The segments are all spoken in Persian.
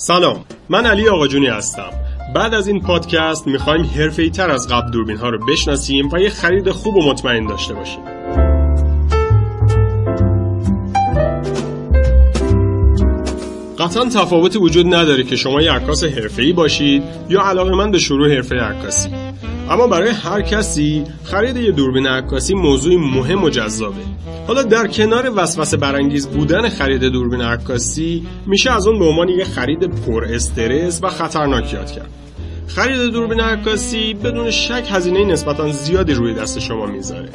سلام من علی آقاجونی هستم. بعد از این پادکست می‌خوایم حرفه‌ای تر از قبل دوربین ها رو بشناسیم و یه خرید خوب و مطمئن داشته باشیم. قطعا تفاوتی وجود نداره که شما یه عکاس حرفه‌ای باشید یا علاقه به شروع حرفه عکاسی. اما برای هر کسی خرید یه دوربین عکاسی موضوعی مهم و جذابه. حالا در کنار وسوسه برانگیز بودن خرید دوربین عکاسی میشه از اون به عنوان یه خرید پر استرس و خطرناک یاد کرد. خرید دوربین عکاسی بدون شک هزینه نسبتا زیادی روی دست شما می‌ذاره.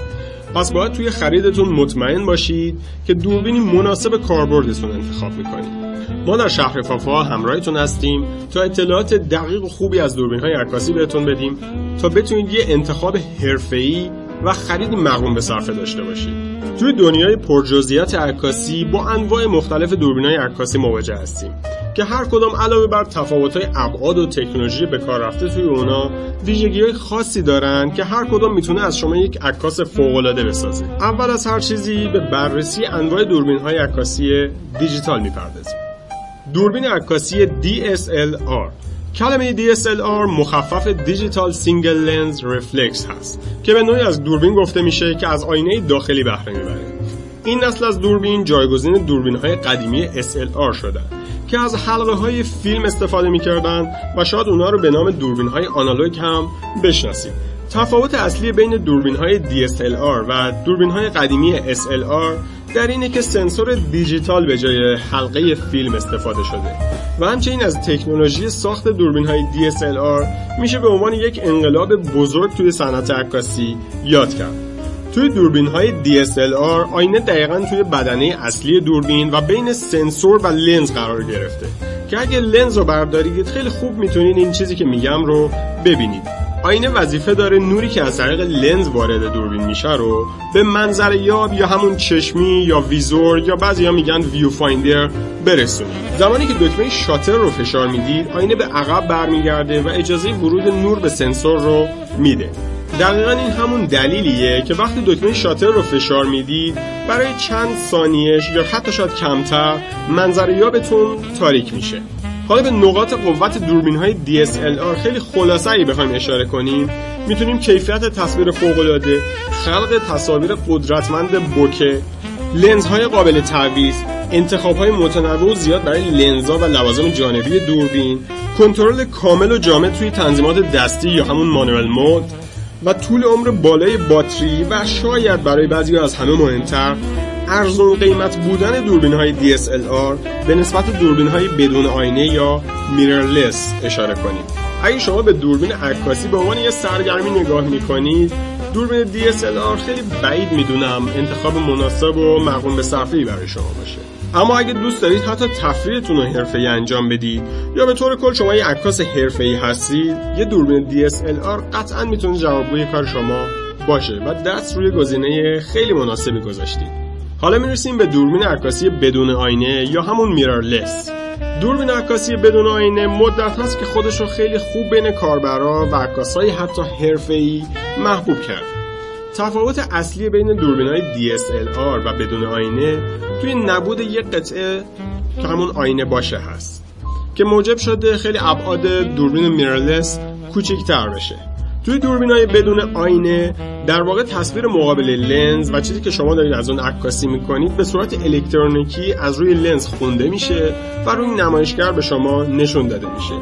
پس باید توی خریدتون مطمئن باشید که دوربینی مناسب کاربردتون انتخاب می‌کنید. ما در شهر فافا همراهتون هستیم تا اطلاعات دقیق و خوبی از دوربین های عکاسی بهتون بدیم تا بتونید یه انتخاب حرفه‌ای و خرید مقرون به صرفه داشته باشید. توی دنیای پرجزئیات عکاسی با انواع مختلف دوربین های عکاسی مواجه هستیم که هر کدام علاوه بر های ابعاد و تکنولوژی به کار رفته توی اونا ویژگی های خاصی دارن که هر کدام می‌تونه از شما یک عکاس فوق العاده بسازه. اول از هر چیزی به بررسی انواع دوربین های عکاسی دیجیتال می‌پردازیم. دوربین عکاسی DSLR کلمه DSLR مخفف digital single lens reflex هست که به نوعی از دوربین گفته میشه که از آینه داخلی بهره می‌بره. این نسل از دوربین جایگزین دوربین های قدیمی SLR شدن که از حلقه های فیلم استفاده می‌کردن و شاید اونا رو به نام دوربین های آنالوگ هم بشناسید تفاوت اصلی بین دوربین های DSLR و دوربین های قدیمی SLR در اینه که سنسور دیجیتال به جای حلقه فیلم استفاده شده و همچنین از تکنولوژی ساخت دوربین های DSLR میشه به عنوان یک انقلاب بزرگ توی صنعت عکاسی یاد کرد. توی دوربین های DSLR آینه دقیقا توی بدنه اصلی دوربین و بین سنسور و لنز قرار گرفته که اگه لنز رو بردارید خیلی خوب می‌تونید این چیزی که میگم رو ببینید. آینه وظیفه داره نوری که از طریق لنز وارد دوربین میشه رو به منظر یاب یا همون چشمی یا ویزور یا بعضی ها میگن viewfinder برسونه زمانی که دکمه شاتر رو فشار می‌دید آینه به عقب برمیگرده و اجازه ورود نور به سنسور رو میده. دقیقا این همون دلیلیه که وقتی دکمه شاتر رو فشار می‌دید برای چند ثانیهش یا حتی شاید کمتر منظر یابتون تاریک میشه. حالا به نقاط قوت دوربین های DSLR خیلی خلاصه ای بخوایم اشاره کنیم. می‌تونیم کیفیت تصویر فوق العاده خلق تصاویر قدرتمند بوکه لنزهای قابل تعویض انتخاب های متنوع و زیاد برای لنزها و لوازم جانبی دوربین کنترل کامل و جامع توی تنظیمات دستی یا همون مانوال مود و طول عمر بالای باتری و شاید برای بعضی از همه مهمتر ارزون قیمت بودن دوربین های DSLR به نسبت دوربین های بدون آینه یا میررلس اشاره کنید. اگه شما به دوربین عکاسی به عنوان یه سرگرمی نگاه می‌کنید دوربین DSLR خیلی بعید می‌دونم انتخاب مناسب و مقوم به صرفه‌ای برای شما باشه. اما اگه دوست دارید حتی تفریحتون رو حرفه‌ای انجام بدید یا به طور کل شما یه عکاس حرفه‌ای هستید یه دوربین DSLR قطعا می‌تونه جوابگوی کار شما باشه و دست روی گزینه خیلی مناسبی گذاشتید. حالا می‌رسیم به دوربین عکاسی بدون آینه یا همون میرارلس دوربین عکاسی بدون آینه مدت هست که خودش رو خیلی خوب بین کاربرا و عکاسای حتی حرفه‌ای محبوب کرد. تفاوت اصلی بین دوربین های DSLR و بدون آینه توی نبود یک قطعه که همون آینه باشه هست که موجب شده خیلی ابعاد دوربین میررلس کوچکتر بشه. توی دوربین های بدون آینه در واقع تصویر مقابل لنز و چیزی که شما دارید از اون عکاسی می‌کنید به صورت الکترونیکی از روی لنز خونده میشه و روی نمایشگر به شما نشون داده میشه.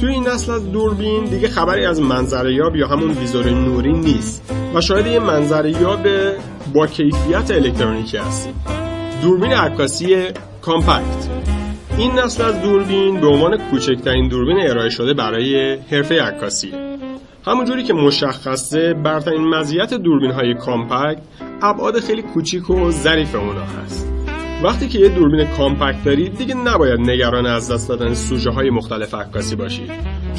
توی این نسل از دوربین دیگه خبری از منظریاب یا همون ویزور نوری نیست و شاید یه منظریاب با کیفیت الکترونیکی هستیم دوربین عکاسی compact. این نسل از دوربین به عنوان کوچکترین دوربین ارائه شده برای حرفه عکاسیه همونجوری که مشخصه برترین مزیت دوربین های compact ابعاد خیلی کوچیک و ظریف اونا هست. وقتی که یه دوربین compact دارید دیگه نباید نگران از دست دادن سوژه های مختلف عکاسی باشید.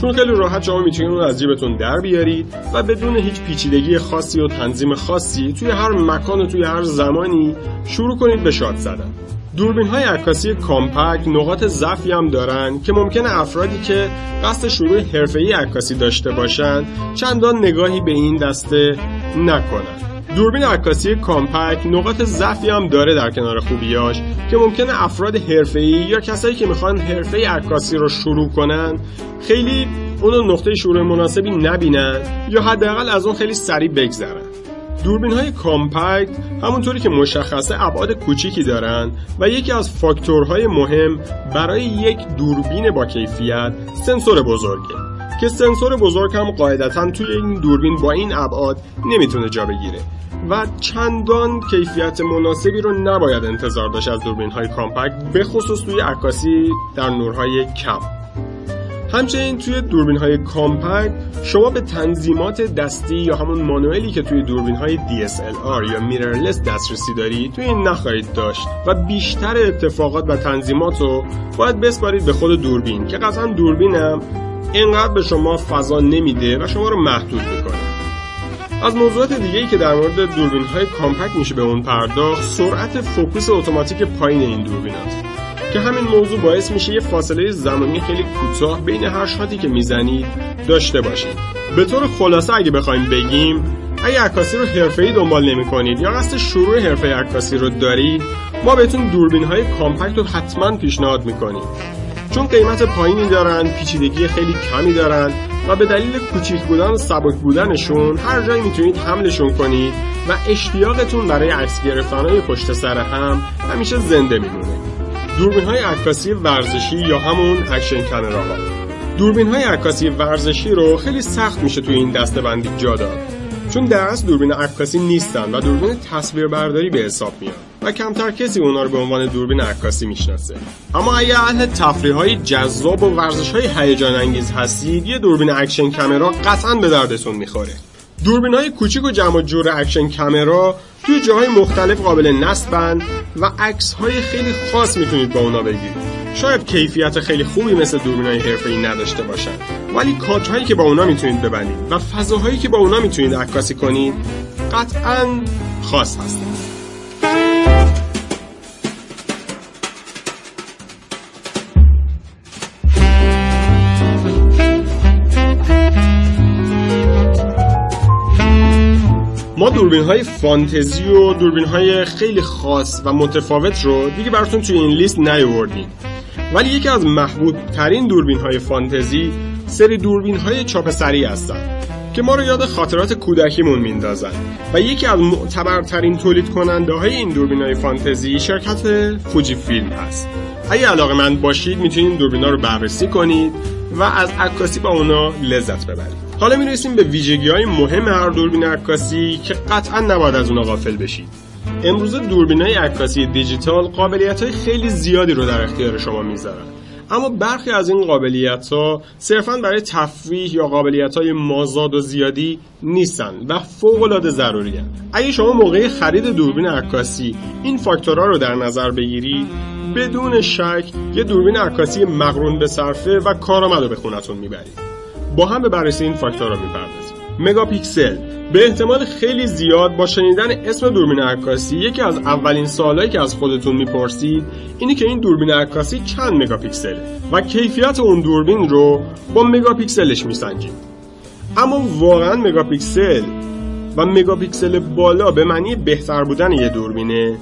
چون خیلی راحت شما می‌تونید اون از جیبتون در بیارید و بدون هیچ پیچیدگی خاصی و تنظیم خاصی توی هر مکان و توی هر زمانی شروع کنید به شاد زدن. دوربین های عکاسی کامپکت نقاط ضعفی هم دارن که ممکنه افرادی که قصد شروع حرفه‌ای عکاسی داشته باشن چندان نگاهی به این دسته نکنن. دوربین عکاسی کامپکت نقاط ضعفی هم داره در کنار خوبیاش که ممکنه افراد حرفه‌ای یا کسایی که می‌خوان حرفه عکاسی رو شروع کنن خیلی اونو نقطه شروع مناسبی نبینن یا حداقل از اون خیلی سریع بگذرن. دوربین های compact همونطوری که مشخصه ابعاد کوچیکی دارن و یکی از فاکتورهای مهم برای یک دوربین با کیفیت سنسور بزرگه که سنسور بزرگ هم قاعدتا توی این دوربین با این ابعاد نمی‌تونه جا بگیره. و چندان کیفیت مناسبی رو نباید انتظار داشت از دوربین های compact به خصوص توی عکاسی در نورهای کم. همچنین توی دوربین های compact شما به تنظیمات دستی یا همون manual ی که توی دوربین های DSLR یا mirrorless دسترسی داری توی این نخواهید داشت و بیشتر اتفاقات و تنظیمات رو باید بسپارید به خود دوربین که قطعا دوربینم اینقدر به شما فضا نمیده و شما رو محدود می‌کنه. از موضوعات دیگه که در مورد دوربین های compact میشه به اون پرداخت سرعت فوکوس اتوماتیک پایین این دوربین‌هاست که همین موضوع باعث میشه یه فاصله زمانی خیلی کوتاه بین هر shot ی که می‌زنید داشته باشید. به طور خلاصه اگه بخوایم بگیم اگه عکاسی رو حرفه‌ای دنبال نمی‌کنید یا قصد شروع حرفه عکاسی رو دارید ما بهتون دوربین های compact رو حتما پیشنهاد می‌کنیم. چون قیمت پایینی دارن پیچیدگی خیلی کمی دارن و به دلیل کوچیک بودن و سبک بودنشون هر جایی می‌تونید حملشون کنید و اشتیاقتون برای عکس گرفتن پشت سر هم همیشه زنده میمونه. دوربین های عکاسی ورزشی یا همون action camera ها دوربین های عکاسی ورزشی رو خیلی سخت میشه توی این دسته بندی جا داد. چون در اصل دوربین عکاسی نیستن و دوربین تصویربرداری به حساب میان و کمتر کسی اونا رو به عنوان دوربین عکاسی می‌شناسه. اما اگه اهل تفریح های جذاب و ورزش های هیجان انگیز هستید یه دوربین action camera قطعا به دردتون می‌خوره. دوربین های کوچیک و جمع جور action camera توی جاهای مختلف قابل نصبن و عکس های خیلی خاص می‌تونید با اونا بگیرید. شاید کیفیت خیلی خوبی مثل دوربین های حرفه‌ای نداشته باشن ولی کادرهایی که با اونا می‌تونید ببندید و فضاهایی که با اونا می‌تونید عکاسی کنید قطعا خاص هستند ما دوربین های فانتزی و دوربین های خیلی خاص و متفاوت رو دیگه براتون توی این لیست نیاوردیم. ولی یکی از محبوب ترین دوربین های فانتزی سری دوربین های چاپ سری هستن که ما رو یاد خاطرات کودکیمون میندازن. و یکی از معتبرترین تولید کننده های این دوربین های فانتزی شرکت فوجی فیلم هست. اگه علاقه من باشید می‌تونید دوربین ها رو بررسی کنید و از عکاسی با اونا لذت ببرید. حالا می‌رسیم به ویژگی های مهم هر دوربین عکاسی که قطعا نباید از اونا غافل بشید. امروزه دوربین های عکاسی دیجیتال قابلیت های خیلی زیادی رو در اختیار شما می‌ذارن اما برخی از این قابلیت ها صرفا برای تفریح یا قابلیت های مازاد و زیادی نیستن و فوق العاده ضروری اگه شما موقع خرید دوربین عکاسی این فاکتورها رو در نظر بگیرید بدون شک یه دوربین عکاسی مقرون به صرفه و کارآمد به خونتون می‌برید. با هم به بررسی این فاکتورها می‌پردازیم. مگاپیکسل. به احتمال خیلی زیاد با شنیدن اسم دوربین عکاسی یکی از اولین سوالایی که از خودتون می‌پرسید اینه که این دوربین عکاسی چند مگاپیکسل و کیفیت اون دوربین رو با مگاپیکسلش میسنجید. اما واقعا مگاپیکسل و مگاپیکسل بالا به معنی بهتر بودن یه دوربینه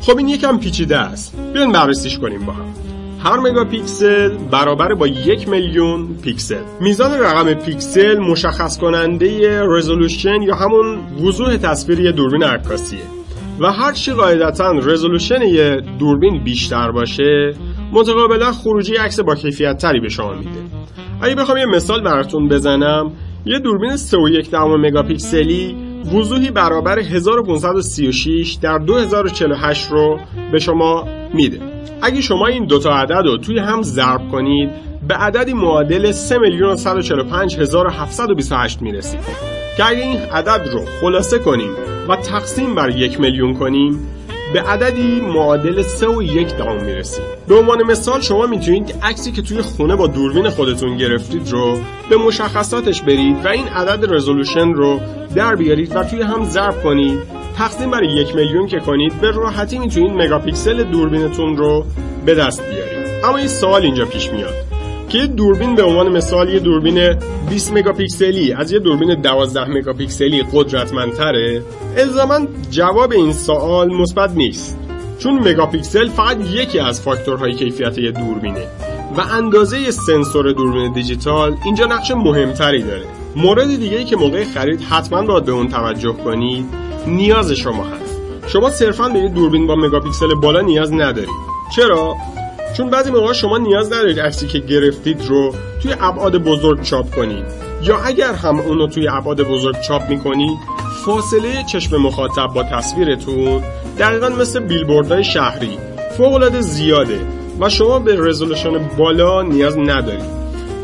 خب این یکم پیچیده است. بیاین بررسیش کنیم با هم. هر مگاپیکسل برابر با یک میلیون پیکسل. میزان رقم پیکسل مشخص کننده رزولوشن یا همون وضوح تصویر یه دوربین عکاسیه. و هر چی قاعدتا رزولوشن یه دوربین بیشتر باشه متقابلا خروجی عکس با کیفیت تری به شما میده. اگه بخوام یه مثال براتون بزنم یه دوربین 3.1 مگاپیکسلی وضوحی برابر 1536 در 2048 رو به شما میده. اگه شما این دوتا عدد رو توی هم ضرب کنید به عددی معادل 3 میلیون 145 728 می‌رسید که اگه این عدد رو خلاصه کنیم و تقسیم بر یک میلیون کنیم به عددی معادل 3 و یک دهم می‌رسیم. به عنوان مثال شما می‌تونید عکسی که توی خونه با دوربین خودتون گرفتید رو به مشخصاتش برید و این عدد رزولوشن رو در بیارید و توی هم ضرب کنید تقسیم برای یک میلیون که کنید به راحتی می‌تونید مگاپیکسل دوربینتون رو به دست بیارید. اما این سوال اینجا پیش میاد. که دوربین به عنوان مثال یه دوربین 20 مگاپیکسلی از یه دوربین 12 مگاپیکسلی قدرتمندتره؟ الزاما جواب این سوال مثبت نیست. چون مگاپیکسل فقط یکی از فاکتورهای کیفیت یه دوربینه و اندازه سنسور دوربین دیجیتال اینجا نقش مهمتری داره. مورد دیگه ای که موقع خرید حتما باید به اون توجه کنید نیاز شما هست. شما صرفا به یه دوربین با مگاپیکسل بالا نیاز ندارید. چرا؟ چون بعضی موقع شما نیاز ندارید عکسی که گرفتید رو توی ابعاد بزرگ چاپ کنید. یا اگر هم اونو توی ابعاد بزرگ چاپ می‌کنید فاصله چشم مخاطب با تصویرتون دقیقا مثل بیلبوردهای شهری فوق زیاده و شما به رزولوشن بالا نیاز ندارید.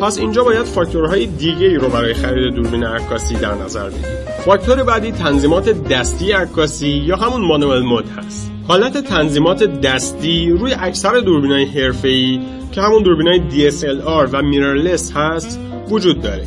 پس اینجا باید فاکتورهای دیگه ای رو برای خرید دوربین عکاسی در نظر بگیرید فاکتور بعدی تنظیمات دستی عکاسی یا همون مانوال مود هست. حالت تنظیمات دستی روی اکثر دوربینای حرفه‌ای که همون دوربینای DSLR و میررلس هست وجود داره.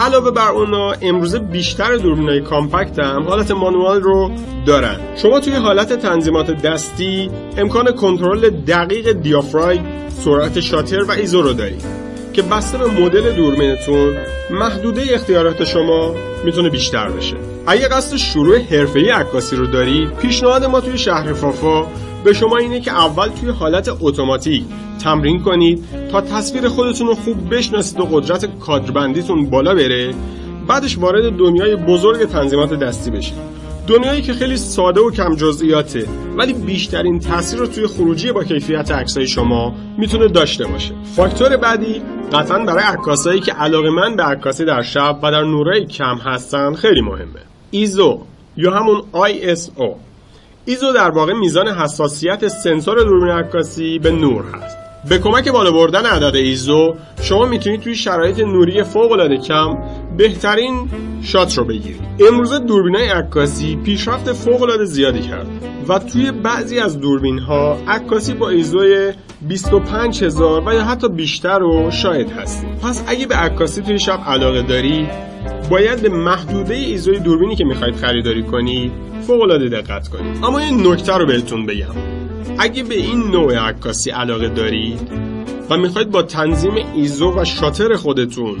علاوه بر اونا امروزه بیشتر دوربینای کامپکت هم حالت مانوال رو دارن. شما توی حالت تنظیمات دستی امکان کنترل دقیق دیافراگم سرعت شاتر و ایزو رو دارید. که بسته به مدل دوربینتون محدوده اختیارات شما می‌تونه بیشتر بشه. اگه قصد شروع حرفه‌ای عکاسی رو دارید پیشنهاد ما توی شهر فافا به شما اینه که اول توی حالت اتوماتیک تمرین کنید تا تصویر خودتون رو خوب بشناسید و قدرت کادربندیتون بالا بره. بعدش وارد دنیای بزرگ تنظیمات دستی بشید. دنیایی که خیلی ساده و کم جزئیاته ولی بیشترین تاثیر رو توی خروجی با کیفیت عکسای شما می‌تونه داشته باشه. فاکتور بعدی قطعا برای عکاسایی که علاقه من به عکاسی در شب و در نورای کم هستن خیلی مهمه. ایزو یا همون ISO ایزو در واقع میزان حساسیت سنسور دوربین عکاسی به نور هست. به کمک بالا بردن عدد ایزو شما می‌تونید توی شرایط نوری فوق العاده کم بهترین shot رو بگیرید. امروزه دوربینای عکاسی پیشرفت فوق العاده زیادی کردن و توی بعضی از دوربین ها عکاسی با ایزوی 25000 و یا حتی بیشتر رو شاهد هستید پس اگه به عکاسی توی شب علاقه دارید باید به محدوده ایزوی دوربینی که می‌خواید خریداری کنید فوق العاده دقت کنید اما این نکته رو بهتون بگم. اگه به این نوع عکاسی علاقه دارید و می‌خواید با تنظیم ایزو و شاتر خودتون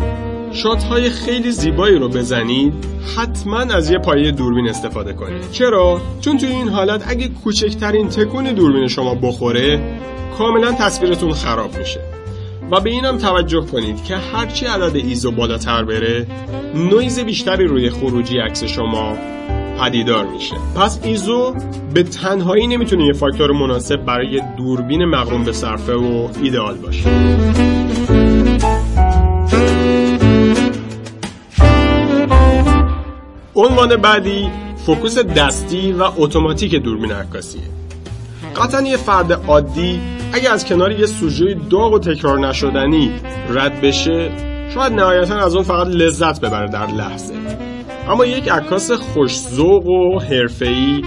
شات های خیلی زیبایی رو بزنید حتما از یه پایه دوربین استفاده کنید. چرا؟ چون توی این حالت اگه کوچکترین تکون دوربین شما بخوره کاملا تصویرتون خراب میشه. و به اینم توجه کنید که هرچی عدد ایزو بالاتر بره نویز بیشتری روی خروجی عکس شما پدیدار میشه. پس ایزو به تنهایی نمی‌تونه یه فاکتور مناسب برای دوربین مقرون به صرفه و ایدئال باشه. عنوان بعدی فوکوس دستی و اتوماتیک دوربین عکاسیه. قطعا یه فرد عادی اگه از کنار یه سوژه داغ و تکرار نشدنی رد بشه شاید نهایتا از اون فقط لذت ببره در لحظه. اما یک عکاس خوشذوق و حرفه‌ای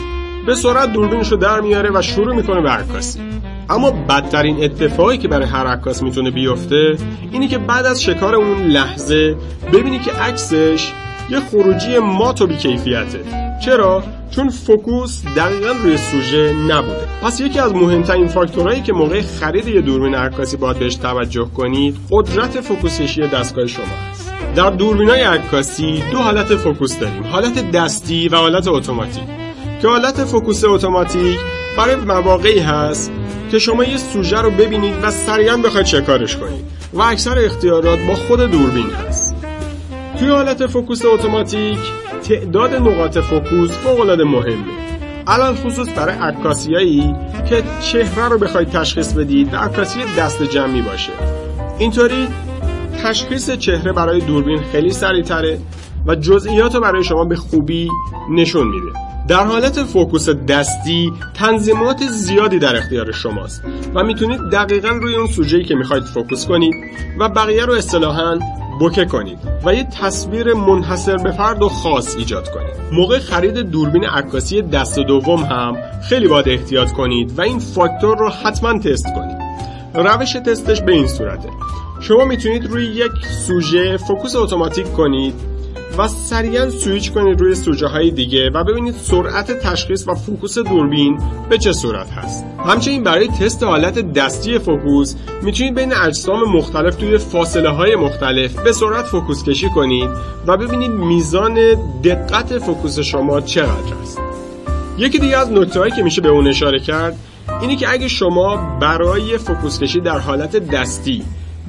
به سرعت دوربینش رو در میاره و شروع می‌کنه به عکاسی. اما بدترین اتفاقی که برای هر عکاس می‌تونه بیفته اینه که بعد از شکار اون لحظه ببینی که عکسش یه خروجی مات و بیکیفیته. چرا؟ چون فوکوس دقیقا روی سوژه نبوده. پس یکی از مهمترین فاکتورهایی که موقع خرید یه دوربین عکاسی باید بهش توجه کنید قدرت فوکوس کشی دستگاه شما است. در دوربینای عکاسی دو حالت فوکوس داریم. حالت دستی و حالت اتوماتیک. که حالت فوکوس اتوماتیک برای مواقعی هست که شما یه سوژه رو ببینید و سریعا بخواید شکارش کنید. و اکثر اختیارات با خود دوربین هست. توی حالت فوکوس اتوماتیک تعداد نقاط فوکوس فوق العاده مهمه علی الخصوص برای عکاسیایی که چهره رو بخواید تشخیص بدید و عکاسی دست جمعی باشه. اینطوری تشخیص چهره برای دوربین خیلی سریعتره و جزئیات رو برای شما به خوبی نشون میده. در حالت فوکوس دستی تنظیمات زیادی در اختیار شماست و می‌تونید دقیقا روی اون سوژه‌ای که می‌خواید فوکوس کنید و بقیه رو اصطلاحاً بوکه کنید و یه تصویر منحصر به فرد و خاص ایجاد کنید. موقع خرید دوربین عکاسی دست دوم هم خیلی باید احتیاط کنید و این فاکتور رو حتما تست کنید. روش تستش به این صورته. شما می‌تونید روی یک سوژه فوکوس اتوماتیک کنید و سریعا سویچ کنید روی سوژه های دیگه و ببینید سرعت تشخیص و فوکوس دوربین به چه صورت هست. همچنین برای تست حالت دستی فوکوس می‌تونید بین اجسام مختلف توی فاصله های مختلف به سرعت فوکوس کشی کنید و ببینید میزان دقت فوکوس شما چقدر است. یکی دیگه از نکاتی که میشه به اون اشاره کرد اینه که اگه شما برای فوکوس کشی در حالت دستی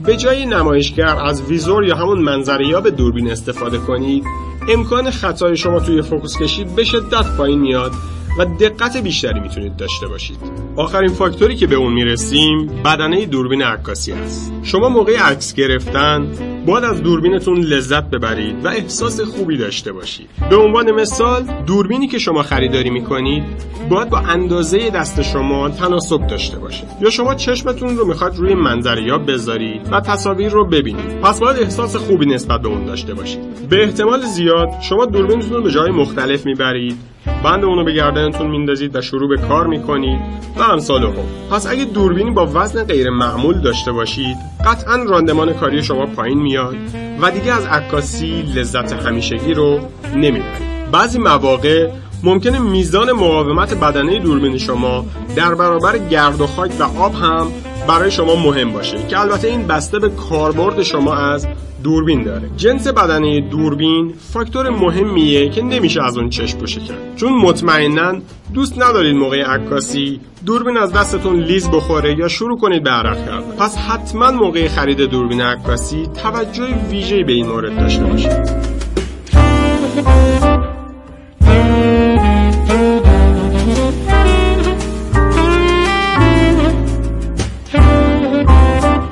به جای نمایشگر از ویزور یا همون منظره یاب دوربین استفاده کنید امکان خطای شما توی فوکوس کشی به شدت پایین میاد. و دقت بیشتری می‌تونید داشته باشید. آخرین فاکتوری که به اون می‌رسیم بدنه دوربین عکاسی است شما موقع عکس گرفتن باید از دوربینتون لذت ببرید و احساس خوبی داشته باشید. به عنوان مثال دوربینی که شما خریداری می‌کنید باید با اندازه دست شما تناسب داشته باشه یا شما چشمتون رو می‌خواد روی منظره یا بذارید و تصاویر رو ببینید. پس باید احساس خوبی نسبت به اون داشته باشید. به احتمال زیاد شما دوربینتون رو به جای مختلف می‌برید. بند اونو به گردنتون میندازید و شروع به کار می‌کنید. و امثال هم پس اگه دوربینی با وزن غیر معمول داشته باشید قطعا راندمان کاری شما پایین میاد و دیگه از عکاسی لذت همیشگی رو نمی‌برید. بعضی مواقع ممکنه میزان مقاومت بدنه دوربین شما در برابر گرد و خاک و آب هم برای شما مهم باشه. که البته این بسته به کاربرد شما از دوربین داره. جنس بدنه دوربین فاکتور مهمیه که نمیشه از اون چشم پوشی کرد. چون مطمئنا دوست ندارید موقع عکاسی دوربین از دستتون لیز بخوره یا شروع کنید به عرق کردن. پس حتما موقع خرید دوربین عکاسی توجه ویژه‌ای به این مورد داشته باشید.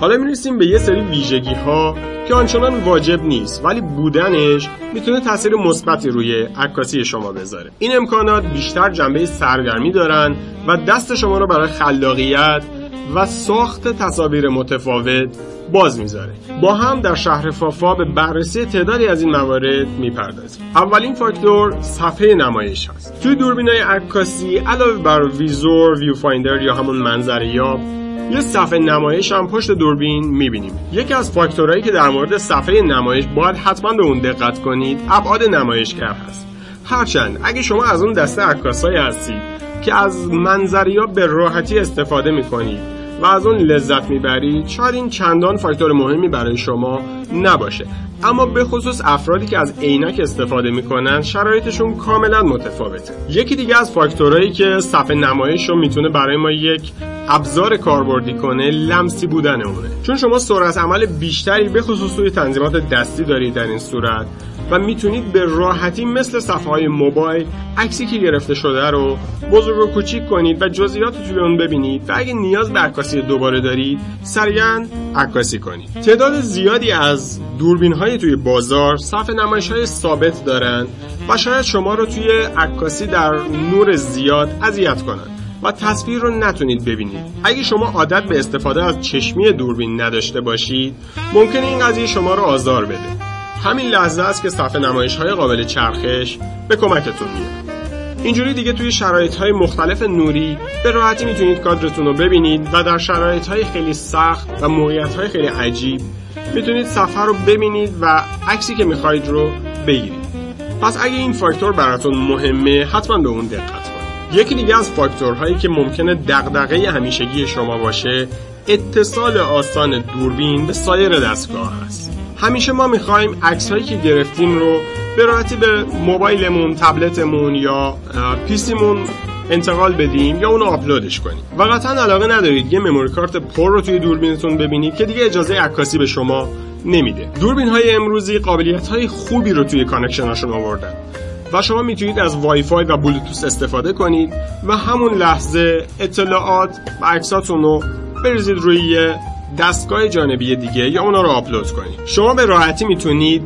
حالا می‌رسیم به یه سری ویژگی ها که آنچنان واجب نیست ولی بودنش می‌تونه تاثیر مثبتی روی عکاسی شما بذاره. این امکانات بیشتر جنبه سرگرمی دارن و دست شما رو برای خلاقیت و ساخت تصاویر متفاوت باز می‌ذاره. با هم در شهر فافا به بررسی تعدادی از این موارد می‌پردازیم. اولین فاکتور صفحه نمایش هست توی دوربینای عکاسی علاوه بر ویزور ویو فایندر یا همون منظره یاب یه صفحه نمایش هم پشت دوربین می‌بینیم. یکی از فاکتورهایی که در مورد صفحه نمایش باید حتما به اون دقت کنید ابعاد نمایشگر هست. هرچند اگه شما از اون دسته عکاسایی هستید که از منظریا به راحتی استفاده می‌کنید و از اون لذت می‌برید شاید این چندان فاکتور مهمی برای شما نباشه. اما به خصوص افرادی که از عینک استفاده می‌کنن شرایطشون کاملا متفاوته. یکی دیگه از فاکتورهایی که صفحه نمایش رو می‌تونه برای ما یک ابزار کاربردی کنه لمسی بودن اونه. چون شما سرعت عمل بیشتری به خصوص توی تنظیمات دستی دارید در این صورت و می‌تونید به راحتی مثل صفحه های موبایل عکسی که گرفته شده رو بزرگ و کوچیک کنید و جزئیات توی اون ببینید و اگه نیاز به عکاسی دوباره دارید سریعا عکاسی کنید. تعداد زیادی از دوربین های توی بازار صفحه نمایش های ثابت دارند و شاید شما رو توی عکاسی در نور زیاد اذیت کنند و تصویر رو نتونید ببینید. اگه شما عادت به استفاده از چشمی دوربین نداشته باشید ممکنه این قضیه شما رو آزار بده. همین لحظه است که صفحه نمایش های قابل چرخش به کمکتون میاد اینجوری دیگه توی شرایط های مختلف نوری به راحتی می‌تونید کادرتون رو ببینید و در شرایط های خیلی سخت و موقعیت های خیلی عجیب می‌تونید صفحه رو ببینید و عکسی که می‌خواید رو بگیرید. پس اگه این فاکتور براتون مهمه حتما به اون دقت کنید. یکی دیگه از فاکتورهایی که ممکنه دغدغه همیشگی شما باشه اتصال آسان دوربین به سایر دستگاه هست. همیشه ما می‌خوایم عکس هایی که گرفتیم رو به راحتی به موبایلمون، تبلتمون یا PC مون انتقال بدیم یا اونو آپلودش کنیم. و قطعا علاقه ندارید یه memory card پر رو توی دوربینتون ببینید که دیگه اجازه عکاسی به شما نمیده. دوربین های امروزی قابلیت های خوبی رو توی connection اشون آوردن و شما می‌تونید از وای فای و بلوتوث استفاده کنید و همون لحظه اطلاعات و عکساتون رو بریزید روی دستگاه جانبی دیگه یا اونا رو آپلود کنید شما به راحتی می‌تونید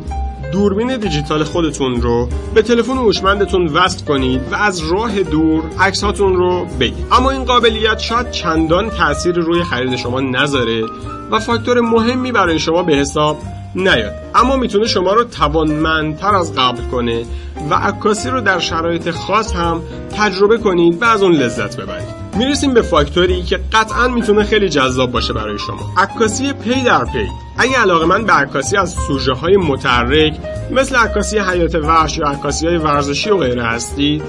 دوربین دیجیتال خودتون رو به تلفن هوشمندتون وصل کنید و از راه دور عکساتون رو بگیرید اما این قابلیت شاید چندان تاثیر روی خرید شما نذاره و فاکتور مهمی برای شما به حساب نیاد. اما می‌تونه شما رو توانمندتر از قبل کنه و عکاسی رو در شرایط خاص هم تجربه کنید و از اون لذت ببرید. می‌رسیم به فاکتوری که قطعا می‌تونه خیلی جذاب باشه برای شما. عکاسی پی در پی. اگه علاقه مند به عکاسی از سوژه های متحرک مثل عکاسی حیات وحش یا عکاسی های ورزشی و غیره هستید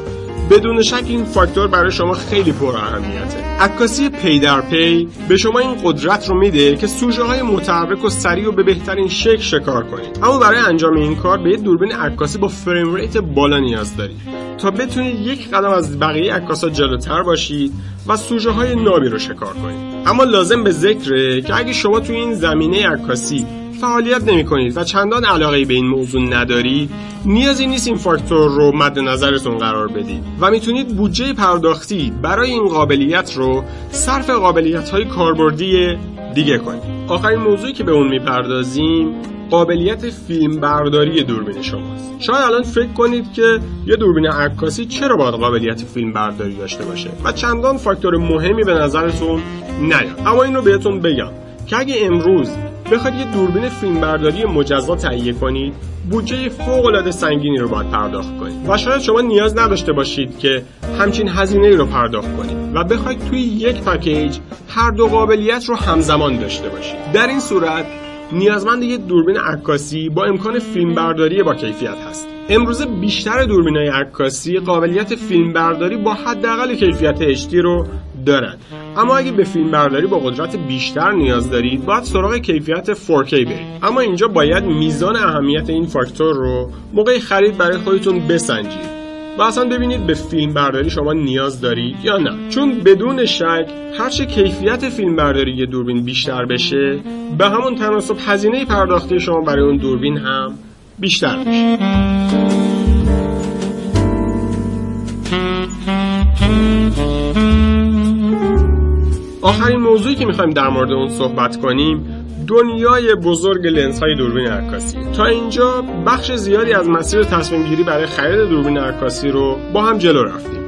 بدون شک این فاکتور برای شما خیلی پر اهمیته. عکاسی پی در پی به شما این قدرت رو میده که سوژه های متحرک و سریع رو به بهترین شکل شکار کنید. اما برای انجام این کار به یه دوربین عکاسی با frame rate بالا نیاز دارید تا بتونید یک قدم از بقیه عکاسا جلوتر باشید و سوژه های نابی رو شکار کنید. اما لازم به ذکره که اگه شما توی این زمینه عکاسی فعالیت نمی کنید و چندان علاقه به این موضوع ندارید نیازی نیست این فاکتور رو مد نظرتون قرار بدید و می‌تونید بودجه پرداختی برای این قابلیت رو صرف قابلیت های کاربردی دیگه کنید. آخرین موضوعی که به اون می‌پردازیم قابلیت فیلم برداری دوربین شماست. شاید الان فکر کنید که یه دوربین عکاسی چرا باید قابلیت فیلم برداری داشته باشه و چندان فاکتور مهمی به نظرتون نیاد. اما این رو بهتون بگم که اگه امروز بخواید یه دوربین فیلمبرداری مجزا تهیه کنید بودجه فوق العاده سنگینی رو باید پرداخت کنید. و شاید شما نیاز نداشته باشید که همچین هزینه رو پرداخت کنید. و بخواید توی یک پکیج هر دو قابلیت رو همزمان داشته باشید. در این صورت نیازمند یه دوربین عکاسی با امکان فیلمبرداری با کیفیت هست. امروزه بیشتر های عکاسی قابلیت فیلمبرداری با حداقل کیفیت HD رو دارن اما اگه به فیلم برداری با قدرت بیشتر نیاز دارید باید سراغ کیفیت 4K برید اما اینجا باید میزان اهمیت این فاکتور رو موقع خرید برای خودتون بسنجید و اصلا ببینید به فیلم برداری شما نیاز دارید یا نه. چون بدون شک هرچه کیفیت فیلم برداری یه دوربین بیشتر بشه به همون تناسب هزینه پرداختی شما برای اون دوربین هم بیشتر میشه. آخرین موضوعی که می‌خوایم در مورد اون صحبت کنیم دنیای بزرگ لنز های دوربین عکاسی. تا اینجا بخش زیادی از مسیر تصمیم گیری برای خرید دوربین عکاسی رو با هم جلو رفتیم.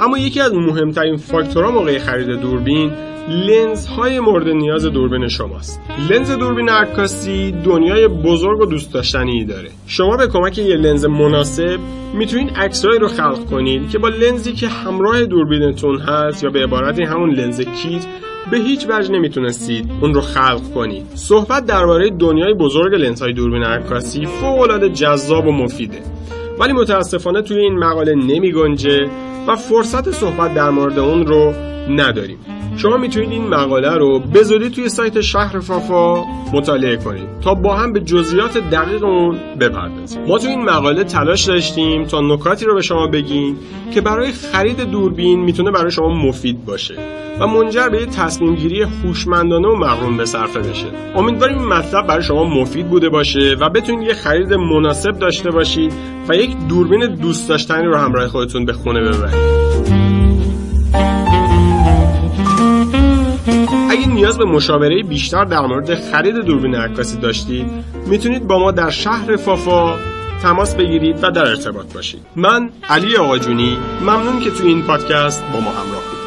اما یکی از مهمترین فاکتورها موقع خرید دوربین لنز های مورد نیاز دوربین شماست. لنز دوربین عکاسی دنیای بزرگ و دوست داشتنی داره. شما به کمک یه لنز مناسب می‌تونید عکسهایی رو خلق کنید که با لنزی که همراه دوربینتون هست یا به عبارتی همون لنز کیت به هیچ وجه نمی‌تونستید اون رو خلق کنید. صحبت درباره دنیای بزرگ لنزهای دوربین عکاسی فوقالعاده جذاب و مفیده. ولی متاسفانه توی این مقاله نمی گنجه و فرصت صحبت در مورد اون رو نداریم. شما می‌تونید این مقاله رو به توی سایت شهر فافا مطالعه کنید تا با هم به جزئیات دقیق اون بپردازیم. ما توی این مقاله تلاش داشتیم تا نکاتی رو به شما بگیم که برای خرید دوربین می‌تونه برای شما مفید باشه و منجر به تصمیم گیری هوشمندانه و مقرون به صرفه بشه. امیدواریم این مطلب برای شما مفید بوده باشه و بتونید یه خرید مناسب داشته باشید و یک دوربین دوست داشتنی رو همراه خودتون به خونه ببرید. نیاز به مشاوره بیشتر در مورد خرید دوربین عکاسی داشتید. می‌تونید با ما در شهر فافا تماس بگیرید و در ارتباط باشید. من علی آقاجونی. ممنون که توی این پادکست با ما همراه